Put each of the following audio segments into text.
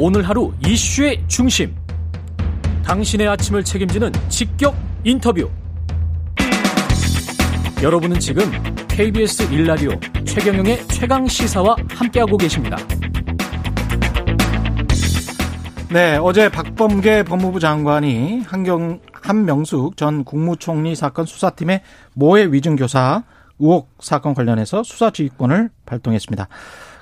오늘 하루 이슈의 중심. 당신의 아침을 책임지는 직격 인터뷰. 여러분은 지금 KBS 1라디오 최경영의 최강 시사와 함께하고 계십니다. 네, 어제 박범계 법무부 장관이 한경 한명숙 전 국무총리 사건 수사팀의 모해 위증 교사 의혹 사건 관련해서 수사 지휘권을 발동했습니다.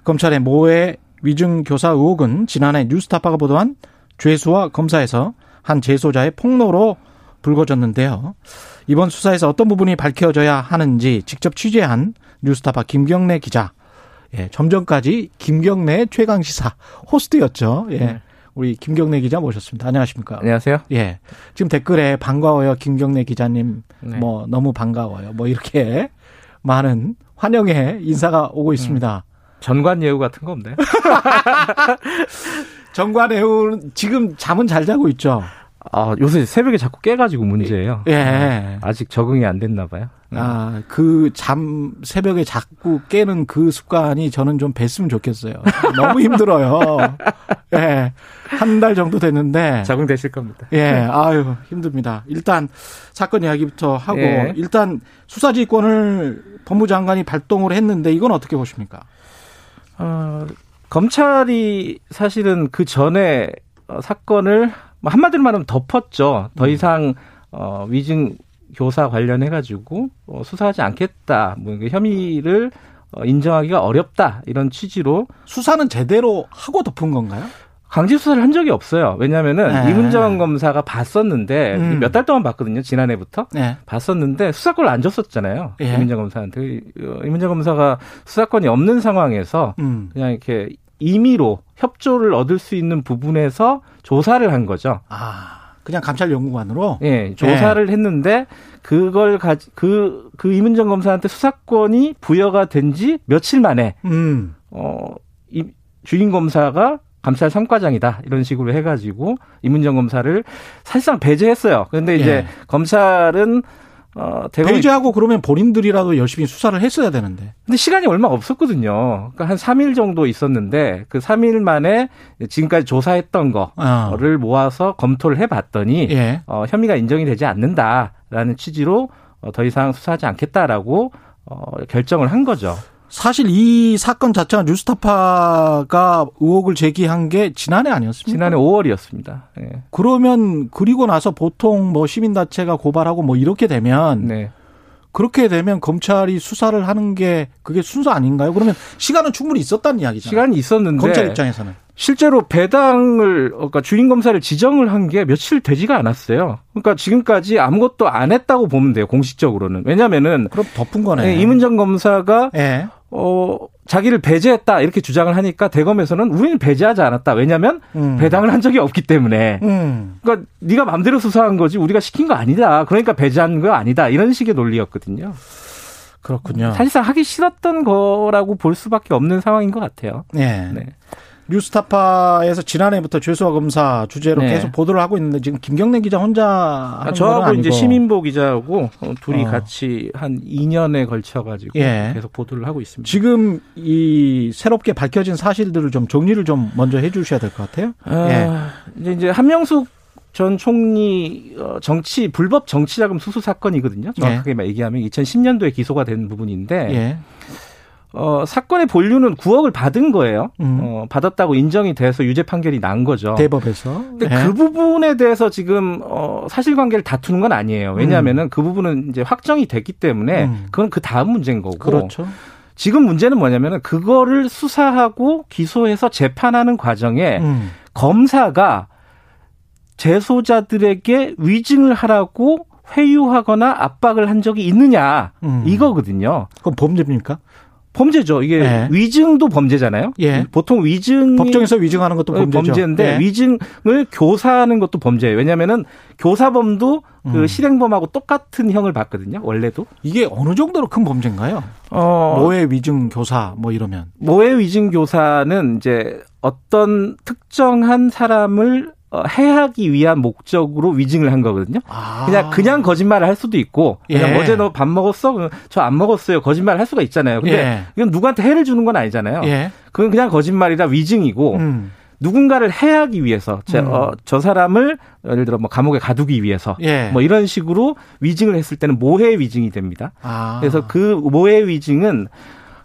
검찰의 모해 위증교사 의혹은 지난해 뉴스타파가 보도한 죄수와 검사에서 한 재소자의 폭로로 불거졌는데요. 이번 수사에서 어떤 부분이 밝혀져야 하는지 직접 취재한 뉴스타파 김경래 기자. 예, 좀 전까지 김경래 최강 시사 호스트였죠. 예. 네. 우리 김경래 기자 모셨습니다. 안녕하십니까? 안녕하세요. 예. 지금 댓글에 반가워요. 김경래 기자님. 네. 뭐 너무 반가워요. 뭐 이렇게 많은 환영의 인사가 오고 있습니다. 음. 전관예우 같은 거 없나요? 전관예우는 지금 잠은 잘 자고 있죠. 아, 요새 새벽에 자꾸 깨가지고 문제예요. 예. 아, 아직 적응이 안 됐나 봐요. 아, 그 잠 새벽에 자꾸 깨는 그 습관이 저는 좀 뱄으면 좋겠어요. 너무 힘들어요. 예. 한 달 정도 됐는데. 적응되실 겁니다. 예. 아유, 힘듭니다. 일단 사건 이야기부터 하고 예. 일단 수사지휘권을 법무장관이 발동을 했는데 이건 어떻게 보십니까? 어, 검찰이 사실은 그 전에 어, 사건을 뭐 한마디로 말하면 덮었죠. 더 음. 이상 어, 위증 교사 관련해 가지고 어, 수사하지 않겠다. 뭐 혐의를 어, 인정하기가 어렵다 이런 취지로 수사는 제대로 하고 덮은 건가요? 강제 수사를 한 적이 없어요. 왜냐하면은 네. 이문정 검사가 봤었는데 음. 몇달 동안 봤거든요. 지난해부터 네. 봤었는데 수사권을 안 줬었잖아요. 네. 이문정 검사한테 어, 이문정 검사가 수사권이 없는 상황에서 음. 그냥 이렇게 임의로 협조를 얻을 수 있는 부분에서 조사를 한 거죠. 아. 그냥 감찰 연구관으로 예, 조사를 네. 했는데 그걸 가지 그그 그 이문정 검사한테 수사권이 부여가 된 지 며칠 만에 음. 어이 주인 검사가 감찰 3과장이다. 이런 식으로 해가지고 이문정 검사를 사실상 배제했어요. 그런데 이제 예. 검찰은 어, 대검 배제하고 그러면 본인들이라도 열심히 수사를 했어야 되는데. 근데 시간이 얼마 없었거든요. 그러니까 한 3일 정도 있었는데 그 3일 만에 지금까지 조사했던 거를 어. 모아서 검토를 해 봤더니 예. 어, 혐의가 인정이 되지 않는다라는 취지로 어, 더 이상 수사하지 않겠다라고 어, 결정을 한 거죠. 사실 이 사건 자체가 뉴스타파가 의혹을 제기한 게 지난해 아니었습니까? 지난해 5월이었습니다. 네. 그러면 그리고 나서 보통 뭐 시민단체가 고발하고 뭐 이렇게 되면 네. 그렇게 되면 검찰이 수사를 하는 게 그게 순서 아닌가요? 그러면 시간은 충분히 있었다는 이야기죠. 시간이 있었는데 검찰 입장에서는 실제로 배당을 그러니까 주인 검사를 지정을 한 게 며칠 되지가 않았어요. 그러니까 지금까지 아무것도 안 했다고 보면 돼요. 공식적으로는. 왜냐면은 그럼 덮은 거네. 네, 이문정 검사가 네. 어 자기를 배제했다 이렇게 주장을 하니까 대검에서는 우리는 배제하지 않았다. 왜냐하면 음. 배당을 한 적이 없기 때문에. 음. 그러니까 네가 마음대로 수사한 거지 우리가 시킨 거 아니다. 그러니까 배제한 거 아니다. 이런 식의 논리였거든요. 그렇군요. 사실상 하기 싫었던 거라고 볼 수밖에 없는 상황인 것 같아요. 네. 네. 뉴스타파에서 지난해부터 죄수와 검사 주제로 네. 계속 보도를 하고 있는데 지금 김경래 기자 혼자 하는 저하고 이제 시민보 기자하고 어, 둘이 어. 같이 한 2년에 걸쳐 가지고 예. 계속 보도를 하고 있습니다. 지금 이 새롭게 밝혀진 사실들을 좀 정리를 좀 먼저 해 주셔야 될 것 같아요. 아, 예. 이제 이제 한명숙 전 총리 어, 정치 불법 정치자금 수수 사건이거든요. 정확하게 예. 얘기하면 2010년도에 기소가 된 부분인데 예. 어, 사건의 본류는 9억을 받은 거예요. 음. 어, 받았다고 인정이 돼서 유죄 판결이 난 거죠. 대법에서. 근데 네. 그 부분에 대해서 지금 어, 사실관계를 다투는 건 아니에요. 왜냐하면은 음. 그 부분은 이제 확정이 됐기 때문에 음. 그건 그 다음 문제인 거고. 그렇죠. 지금 문제는 뭐냐면은 그거를 수사하고 기소해서 재판하는 과정에 음. 검사가 재소자들에게 위증을 하라고 회유하거나 압박을 한 적이 있느냐 음. 이거거든요. 그건 범죄입니까? 범죄죠. 이게 예. 위증도 범죄잖아요. 예. 보통 위증 법정에서 위증하는 것도 범죄죠. 범죄인데 예. 위증을 교사하는 것도 범죄예요. 왜냐하면은 교사범도 그 음. 그 실행범하고 똑같은 형을 받거든요. 원래도 이게 어느 정도로 큰 범죄인가요? 어, 모해 위증 교사 뭐 이러면 모해 위증 교사는 이제 어떤 특정한 사람을 어, 해하기 위한 목적으로 위증을 한 거거든요. 아. 그냥 그냥 거짓말을 할 수도 있고 그냥 예. 어제 너 밥 먹었어? 저 안 먹었어요. 거짓말을 할 수가 있잖아요. 근데 예. 이건 누구한테 해를 주는 건 아니잖아요. 예. 그건 그냥 거짓말이라 위증이고 음. 누군가를 해하기 위해서 저, 음. 어, 저 사람을 예를 들어 뭐 감옥에 가두기 위해서 예. 뭐 이런 식으로 위증을 했을 때는 모해 위증이 됩니다. 아. 그래서 그 모해 위증은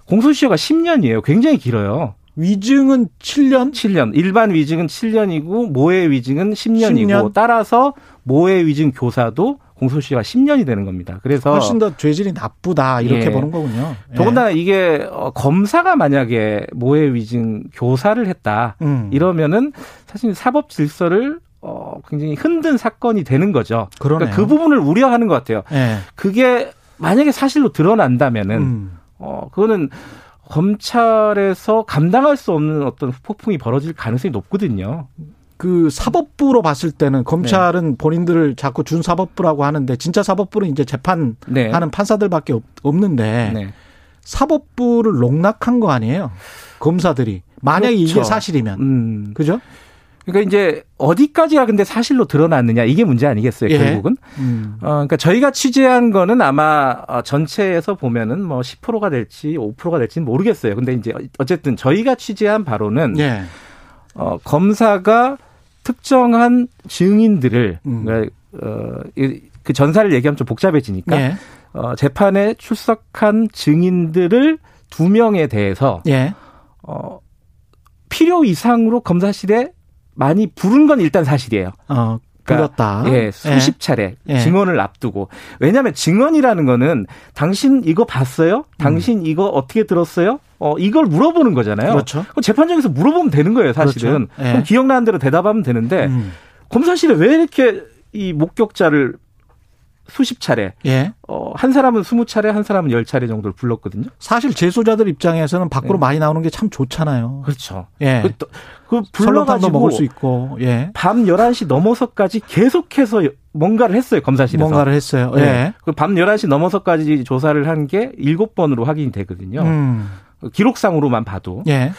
공소시효가 10년이에요. 굉장히 길어요. 위증은 7년? 7년. 일반 위증은 7년이고 모해 위증은 10년이고 10년? 따라서 모해 위증 교사도 공소시효가 10년이 되는 겁니다. 그래서 훨씬 더 죄질이 나쁘다 이렇게 예. 보는 거군요. 예. 더군다나 이게 어, 검사가 만약에 모해 위증 교사를 했다 음. 이러면은 사실 사법 질서를 어, 굉장히 흔든 사건이 되는 거죠. 그러니까 그 부분을 우려하는 것 같아요. 예. 그게 만약에 사실로 드러난다면은 음. 어 그거는 검찰에서 감당할 수 없는 어떤 폭풍이 벌어질 가능성이 높거든요. 그 사법부로 봤을 때는 검찰은 네. 본인들을 자꾸 준 사법부라고 하는데 진짜 사법부는 이제 재판하는 네. 판사들밖에 없는데 네. 사법부를 농락한 거 아니에요? 검사들이 만약에 그렇죠. 이게 사실이면 음. 그죠? 그러니까 이제 어디까지가 근데 사실로 드러났느냐 이게 문제 아니겠어요 예. 결국은. 음. 어, 그러니까 저희가 취재한 거는 아마 어, 전체에서 보면은 뭐 10%가 될지 5%가 될지는 모르겠어요. 근데 이제 어쨌든 저희가 취재한 바로는 예. 어, 검사가 특정한 증인들을 음. 그러니까 어, 그 전사를 얘기하면 좀 복잡해지니까 예. 어, 재판에 출석한 증인들을 두 명에 대해서 예. 어, 필요 이상으로 검사실에 많이 부른 건 일단 사실이에요. 어, 그렇다. 예, 예, 수십 차례 예. 증언을 앞두고. 왜냐하면 증언이라는 거는 당신 이거 봤어요? 당신 음. 이거 어떻게 들었어요? 어, 이걸 물어보는 거잖아요. 그렇죠. 재판장에서 물어보면 되는 거예요, 사실은. 그렇죠. 예. 기억나는 대로 대답하면 되는데 음. 검사실에 왜 이렇게 이 목격자를 수십 차례. 예. 어, 한 사람은 스무 차례, 한 사람은 열 차례 정도를 불렀거든요. 사실 재소자들 입장에서는 밖으로 예. 많이 나오는 게 참 좋잖아요. 그렇죠. 예. 그, 그 불러가지고 먹을 수 있고, 예. 밤 11시 넘어서까지 계속해서 뭔가를 했어요, 검사실에서. 뭔가를 했어요. 예. 예. 그밤 11시 넘어서까지 조사를 한 게 7번으로 확인이 되거든요. 음. 기록상으로만 봐도. 예.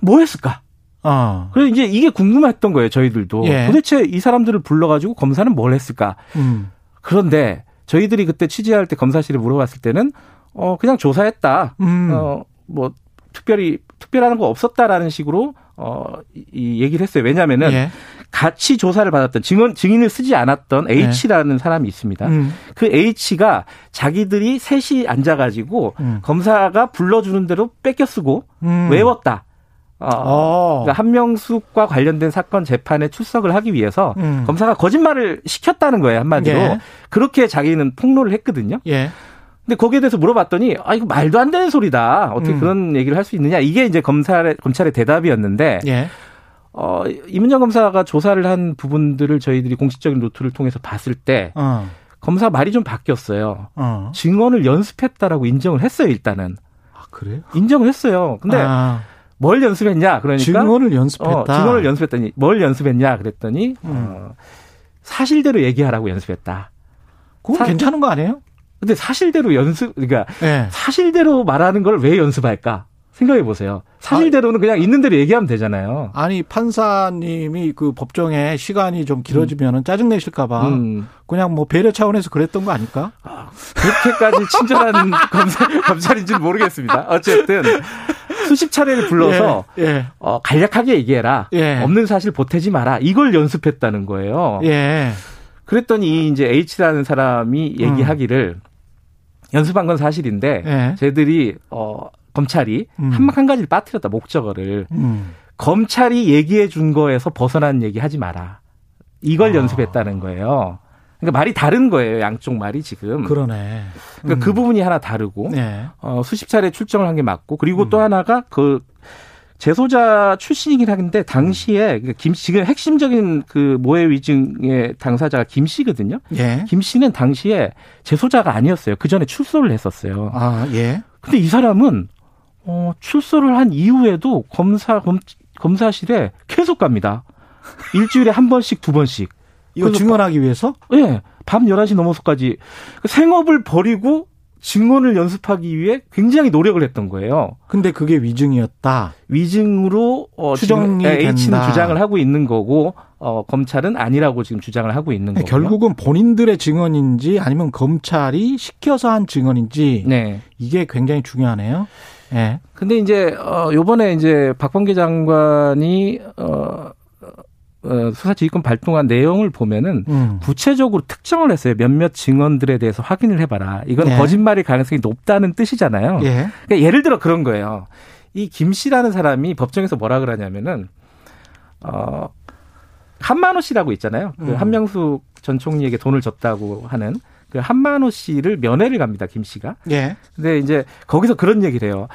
뭐 했을까? 어. 그래서 이제 이게 궁금했던 거예요, 저희들도. 예. 도대체 이 사람들을 불러가지고 검사는 뭘 했을까? 음. 그런데 저희들이 그때 취재할 때 검사실에 물어봤을 때는 어 그냥 조사했다. 음. 어뭐 특별히 특별한 거 없었다라는 식으로 어이 얘기를 했어요. 왜냐면은 예. 같이 조사를 받았던 증언 증인을 쓰지 않았던 H라는 예. 사람이 있습니다. 음. 그 H가 자기들이 셋이 앉아가지고 음. 검사가 불러주는 대로 뺏겨 쓰고 음. 외웠다. 어, 어. 그러니까 한명숙과 관련된 사건 재판에 출석을 하기 위해서 음. 검사가 거짓말을 시켰다는 거예요 한마디로 예. 그렇게 자기는 폭로를 했거든요. 예. 근데 거기에 대해서 물어봤더니 아 이거 말도 안 되는 소리다 어떻게 음. 그런 얘기를 할 수 있느냐 이게 이제 검찰의 검찰의 대답이었는데 예. 어, 이문정 검사가 조사를 한 부분들을 저희들이 공식적인 노트를 통해서 봤을 때 어. 검사 말이 좀 바뀌었어요. 어. 증언을 연습했다라고 인정을 했어요 일단은. 아 그래요? 인정을 했어요. 근데 아. 뭘 연습했냐? 그러니까 증언을 연습했다. 어, 증언을 연습했더니 뭘 연습했냐? 그랬더니 음. 어, 사실대로 얘기하라고 연습했다. 그거 괜찮은 거 아니에요? 근데 사실대로 연습 그러니까 네. 사실대로 말하는 걸 왜 연습할까? 생각해 보세요. 사실대로는 그냥 있는 대로 얘기하면 되잖아요. 아니 판사님이 그 법정에 시간이 좀 길어지면은 음. 짜증 내실까봐 음. 그냥 뭐 배려 차원에서 그랬던 거 아닐까? 아, 그렇게까지 친절한 검사, 검찰인지는 모르겠습니다. 어쨌든 수십 차례를 불러서 예, 예. 어, 간략하게 얘기해라. 예. 없는 사실 보태지 마라. 이걸 연습했다는 거예요. 예. 그랬더니 이제 H라는 사람이 얘기하기를 음. 연습한 건 사실인데 예. 쟤들이 어 검찰이 음. 한, 한 가지를 빠뜨렸다 목적어를 음. 검찰이 얘기해 준 거에서 벗어난 얘기 하지 마라. 이걸 아. 연습했다는 거예요. 그러니까 말이 다른 거예요. 양쪽 말이 지금. 그러네. 그러니까 음. 그 부분이 하나 다르고 네. 어, 수십 차례 출정을 한 게 맞고 그리고 음. 또 하나가 그 재소자 출신이긴 한데 당시에 그김 지금 핵심적인 그 모해 위증의 당사자가 김 씨거든요. 예. 김 씨는 당시에 재소자가 아니었어요. 그 전에 출소를 했었어요. 아 예. 근데 이 사람은 어, 출소를 한 이후에도 검사 검, 검사실에 계속 갑니다. 일주일에 한 번씩 두 번씩. 이거 증언하기 위해서? 예. 네, 밤 11시 넘어서까지 생업을 버리고 증언을 연습하기 위해 굉장히 노력을 했던 거예요. 근데 그게 위증이었다. 위증으로 어, 추정이 H는 된다. 주장을 하고 있는 거고 어, 검찰은 아니라고 지금 주장을 하고 있는 거예요. 결국은 본인들의 증언인지 아니면 검찰이 시켜서 한 증언인지 네. 이게 굉장히 중요하네요. 예. 근데 이제 어 요번에 이제 박범계 장관이 어 어, 수사지휘권 발동한 내용을 보면은 음. 구체적으로 특정을 했어요. 몇몇 증언들에 대해서 확인을 해봐라. 이건 예. 거짓말일 가능성이 높다는 뜻이잖아요. 예. 그러니까 예를 들어 그런 거예요. 이 김 씨라는 사람이 법정에서 뭐라 그러냐면은 어 한만호 씨라고 있잖아요. 그 음. 한명숙 전 총리에게 돈을 줬다고 하는 그 한만호 씨를 면회를 갑니다. 김 씨가. 예. 근데 이제 거기서 그런 얘기를 해요.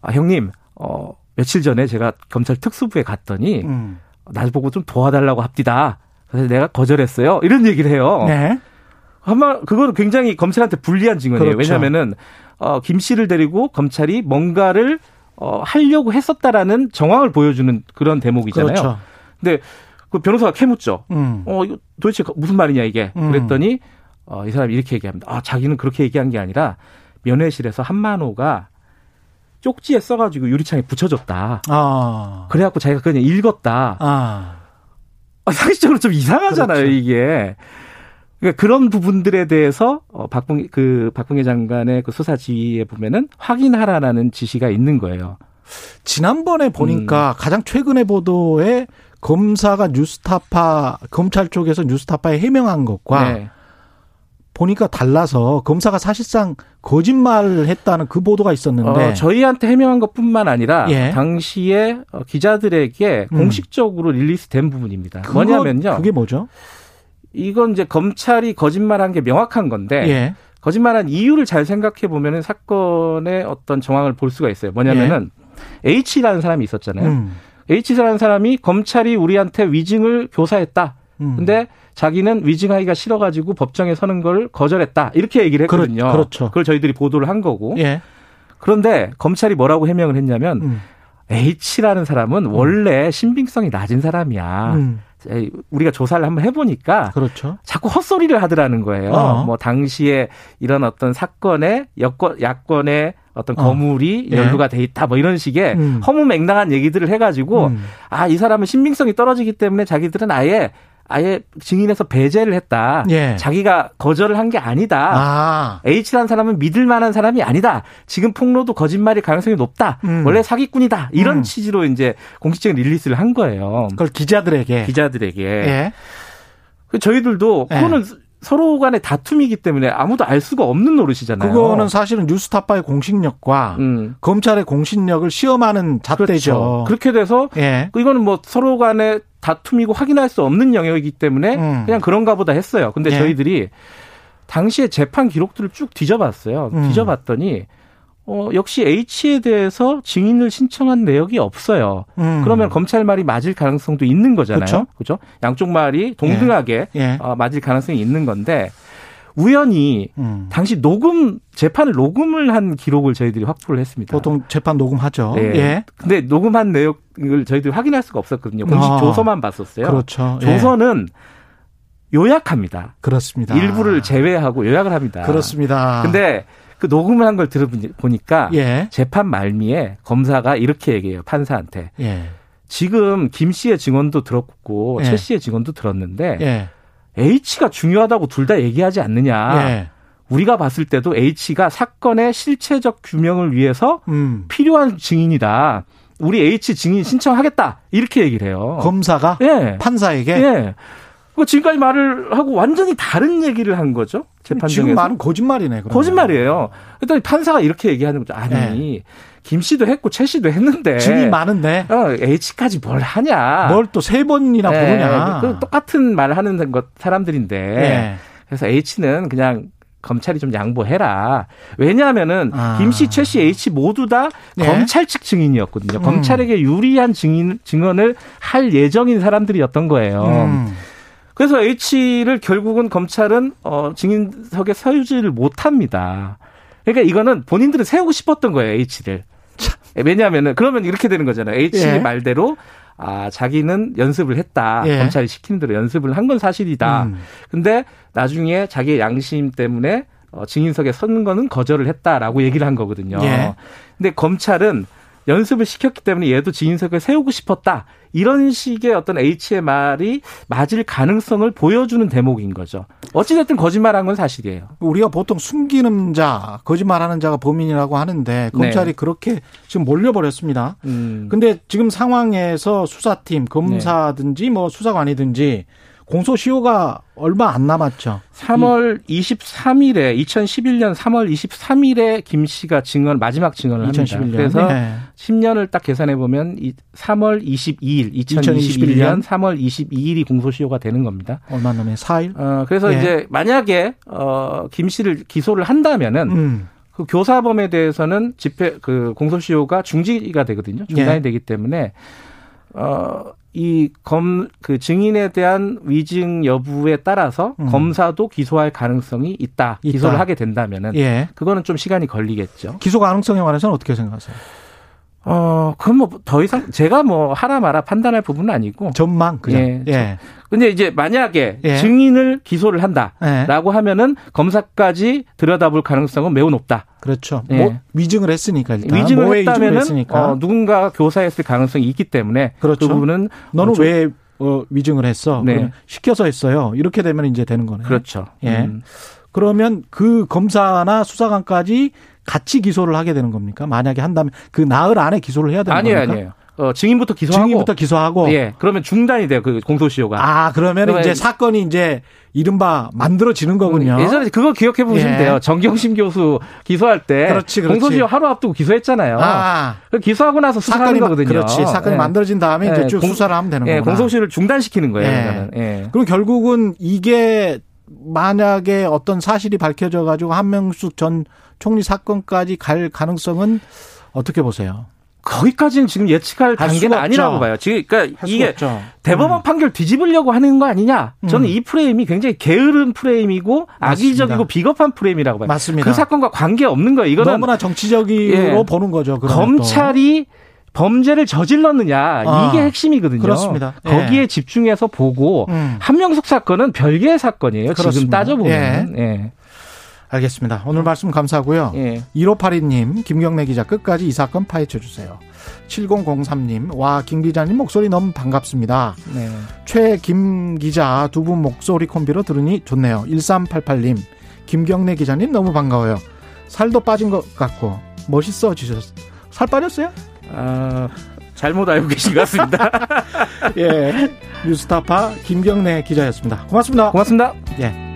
아, 형님, 어 며칠 전에 제가 검찰 특수부에 갔더니 음. 나보고 좀 도와달라고 합디다. 그래서 내가 거절했어요. 이런 얘기를 해요. 네. 아마 그거는 굉장히 검찰한테 불리한 증언이에요. 그렇죠. 왜냐하면은 어, 김 씨를 데리고 검찰이 뭔가를 어, 하려고 했었다라는 정황을 보여주는 그런 대목이잖아요. 그렇죠. 근데 그 변호사가 캐묻죠. 음. 어, 이거 도대체 무슨 말이냐 이게. 음. 그랬더니 어, 이 사람이 이렇게 얘기합니다. 아, 자기는 그렇게 얘기한 게 아니라 면회실에서 한만호가 쪽지에 써가지고 유리창에 붙여줬다. 아. 그래갖고 자기가 그냥 읽었다. 아. 아 상식적으로 좀 이상하잖아요, 그렇죠. 이게. 그러니까 그런 부분들에 대해서 어 박봉 그 박봉계 장관의 그 수사 지휘에 보면은 확인하라라는 지시가 있는 거예요. 지난번에 보니까 음. 가장 최근의 보도에 검사가 뉴스타파 검찰 쪽에서 뉴스타파에 해명한 것과 네. 보니까 달라서 검사가 사실상 거짓말을 했다는 그 보도가 있었는데 어, 저희한테 해명한 것뿐만 아니라 예. 당시에 어, 기자들에게 음. 공식적으로 릴리스된 부분입니다. 그거, 뭐냐면요. 그게 뭐죠? 이건 이제 검찰이 거짓말한 게 명확한 건데 예. 거짓말한 이유를 잘 생각해 보면은 사건의 어떤 정황을 볼 수가 있어요. 뭐냐면은 예. H라는 사람이 있었잖아요. 음. H라는 사람이 검찰이 우리한테 위증을 교사했다. 음. 근데 자기는 위증하기가 싫어가지고 법정에 서는 걸 거절했다 이렇게 얘기를 했거든요. 그렇, 죠 그걸 저희들이 보도를 한 거고. 예. 그런데 검찰이 뭐라고 해명을 했냐면 음. H라는 사람은 음. 원래 신빙성이 낮은 사람이야. 음. 우리가 조사를 한번 해보니까 그렇죠. 자꾸 헛소리를 하더라는 거예요. 어. 뭐 당시에 이런 어떤 사건에 여권 야권에 어떤 어. 거물이 예. 연루가 돼 있다 뭐 이런 식의 음. 허무맹랑한 얘기들을 해가지고 음. 아이 사람은 신빙성이 떨어지기 때문에 자기들은 아예 아예 증인에서 배제를 했다. 예. 자기가 거절을 한 게 아니다. 아. H라는 사람은 믿을 만한 사람이 아니다. 지금 폭로도 거짓말일 가능성이 높다. 음. 원래 사기꾼이다. 이런 음. 취지로 이제 공식적인 릴리스를 한 거예요. 그걸 기자들에게. 기자들에게. 예. 그 저희들도 예. 그거는 서로 간의 다툼이기 때문에 아무도 알 수가 없는 노릇이잖아요. 그거는 사실은 뉴스타파의 공신력과 음. 검찰의 공신력을 시험하는 잣대죠. 그렇죠. 그렇게 돼서 예. 이거는 뭐 서로 간의 다툼이고 확인할 수 없는 영역이기 때문에 음. 그냥 그런가 보다 했어요. 근데 예. 저희들이 당시에 재판 기록들을 쭉 뒤져봤어요. 음. 뒤져봤더니 어, 역시 H에 대해서 증인을 신청한 내역이 없어요. 음. 그러면 검찰 말이 맞을 가능성도 있는 거잖아요. 그렇죠? 양쪽 말이 동등하게 예. 예. 어, 맞을 가능성이 있는 건데 우연히 음. 당시 녹음 재판을 녹음을 한 기록을 저희들이 확보를 했습니다. 보통 재판 녹음하죠. 네. 예. 근데 녹음한 내용을 저희들이 확인할 수가 없었거든요. 공식 아. 조서만 봤었어요. 그렇죠. 예. 조서는 요약합니다. 그렇습니다. 일부를 제외하고 요약을 합니다. 그렇습니다. 근데 그 녹음을 한 걸 들어보니까 예. 재판 말미에 검사가 이렇게 얘기해요 판사한테 예. 지금 김 씨의 증언도 들었고 예. 최 씨의 증언도 들었는데 예. H가 중요하다고 둘 다 얘기하지 않느냐. 예. 우리가 봤을 때도 H가 사건의 실체적 규명을 위해서 음. 필요한 증인이다. 우리 H 증인 신청하겠다. 이렇게 얘기를 해요. 검사가 예. 판사에게 예. 그 지금까지 말을 하고 완전히 다른 얘기를 한 거죠. 재판정에서. 지금 말은 거짓말이네. 그러면. 거짓말이에요. 그랬더니 판사가 이렇게 얘기하는 거죠. 아니 네. 김 씨도 했고 최 씨도 했는데 증인 많은데 어, H까지 뭘 하냐? 뭘 또 세 번이나 네. 부르냐? 그 똑같은 말을 하는 것 사람들인데 네. 그래서 H는 그냥 검찰이 좀 양보해라. 왜냐하면은 아. 김 씨, 최 씨, H 모두 다 네. 검찰 측 증인이었거든요. 음. 검찰에게 유리한 증인 증언을 할 예정인 사람들이었던 거예요. 음. 그래서 H를 결국은 검찰은 어 증인석에 서유지를 못 합니다. 그러니까 이거는 본인들은 세우고 싶었던 거예요, H를. 왜냐하면은 그러면 이렇게 되는 거잖아요. H 예. 말대로 아 자기는 연습을 했다. 예. 검찰이 시키는 대로 연습을 한 건 사실이다. 음. 근데 나중에 자기의 양심 때문에 어, 증인석에 서는 거는 거절을 했다라고 얘기를 한 거거든요. 예. 근데 검찰은 연습을 시켰기 때문에 얘도 지인석을 세우고 싶었다. 이런 식의 어떤 HMR이 맞을 가능성을 보여주는 대목인 거죠. 어찌됐든 거짓말한 건 사실이에요. 우리가 보통 숨기는 자, 거짓말하는 자가 범인이라고 하는데 검찰이 네. 그렇게 지금 몰려버렸습니다. 음. 근데 지금 상황에서 수사팀, 검사든지 뭐 수사관이든지 공소시효가 얼마 안 남았죠. 3월 23일에 2011년 3월 23일에 김 씨가 증언 마지막 증언을 2011년. 합니다. 그래서 네. 10년을 딱 계산해 보면 3월 22일 2021년 2021년? 3월 22일이 공소시효가 되는 겁니다. 얼마 남에 4일? 어 그래서 네. 이제 만약에 어김 씨를 기소를 한다면은 음. 그 교사범에 대해서는 집회 그 공소시효가 중지가 되거든요. 중단이 네. 되기 때문에 어 이 검 그 증인에 대한 위증 여부에 따라서 음. 검사도 기소할 가능성이 있다. 있다. 기소를 하게 된다면은 예. 그거는 좀 시간이 걸리겠죠. 기소 가능성에 관해서는 어떻게 생각하세요? 어, 그건 뭐 더 이상 제가 뭐 하라 마라 판단할 부분은 아니고 전망 그냥. 예. 예. 근데 이제 만약에 예. 증인을 기소를 한다라고 예. 하면은 검사까지 들여다볼 가능성은 매우 높다. 그렇죠. 예. 뭐 위증을 했으니까 일단 위증을 했다면은 어, 누군가 교사했을 가능성이 있기 때문에 그렇죠. 그 부분은 너는 어, 왜 어, 위증을 했어? 네. 시켜서 했어요. 이렇게 되면 이제 되는 거네요. 그렇죠. 예. 음. 그러면 그 검사나 수사관까지 같이 기소를 하게 되는 겁니까? 만약에 한다면 그 나흘 안에 기소를 해야 되는 아니에요, 겁니까? 아니에요. 어, 증인부터 기소하고 증인부터 기소하고 예. 그러면 중단이 돼요. 그 공소시효가. 아, 그러면 이제 사건이 이제 이른바 만들어지는 거군요. 음, 예전에 그거 기억해 보시면 예. 돼요. 정경심 교수 기소할 때 그렇지, 그렇지. 공소시효 하루 앞두고 기소했잖아요. 아. 기소하고 나서 수사하는 거거든요. 그렇지. 사건이 예. 만들어진 다음에 이제 예. 쭉 공, 수사를 하면 되는 거예요. 공소시효를 중단시키는 거예요. 예. 예. 그럼 결국은 이게 만약에 어떤 사실이 밝혀져 가지고 한명숙 전 총리 사건까지 갈 가능성은 어떻게 보세요? 거기까지는 지금 예측할 단계는 아니라고 봐요. 지금 그러니까 이게 대법원 음. 판결 뒤집으려고 하는 거 아니냐? 저는 음. 이 프레임이 굉장히 게으른 프레임이고 악의적이고 맞습니다. 비겁한 프레임이라고 봐요. 맞습니다. 그 사건과 관계 없는 거예요. 이거는 너무나 정치적으로 예. 보는 거죠. 검찰이 또. 범죄를 저질렀느냐 아, 이게 핵심이거든요. 그렇습니다. 예. 거기에 집중해서 보고 음. 한명숙 사건은 별개의 사건이에요. 그렇습니다. 지금 따져보면. 예. 예. 알겠습니다. 오늘 말씀 감사하고요. 예. 1582님, 김경래 기자 끝까지 이 사건 파헤쳐 주세요. 7003님, 와, 김 기자님 목소리 너무 반갑습니다. 네. 최김 기자 두 분 목소리 콤비로 들으니 좋네요. 1388님, 김경래 기자님 너무 반가워요. 살도 빠진 것 같고 멋있어 지셨어요. 살 빠졌어요? 아, 잘못 알고 계신 것 같습니다. 예. 뉴스타파 김경래 기자였습니다. 고맙습니다. 고맙습니다. 예.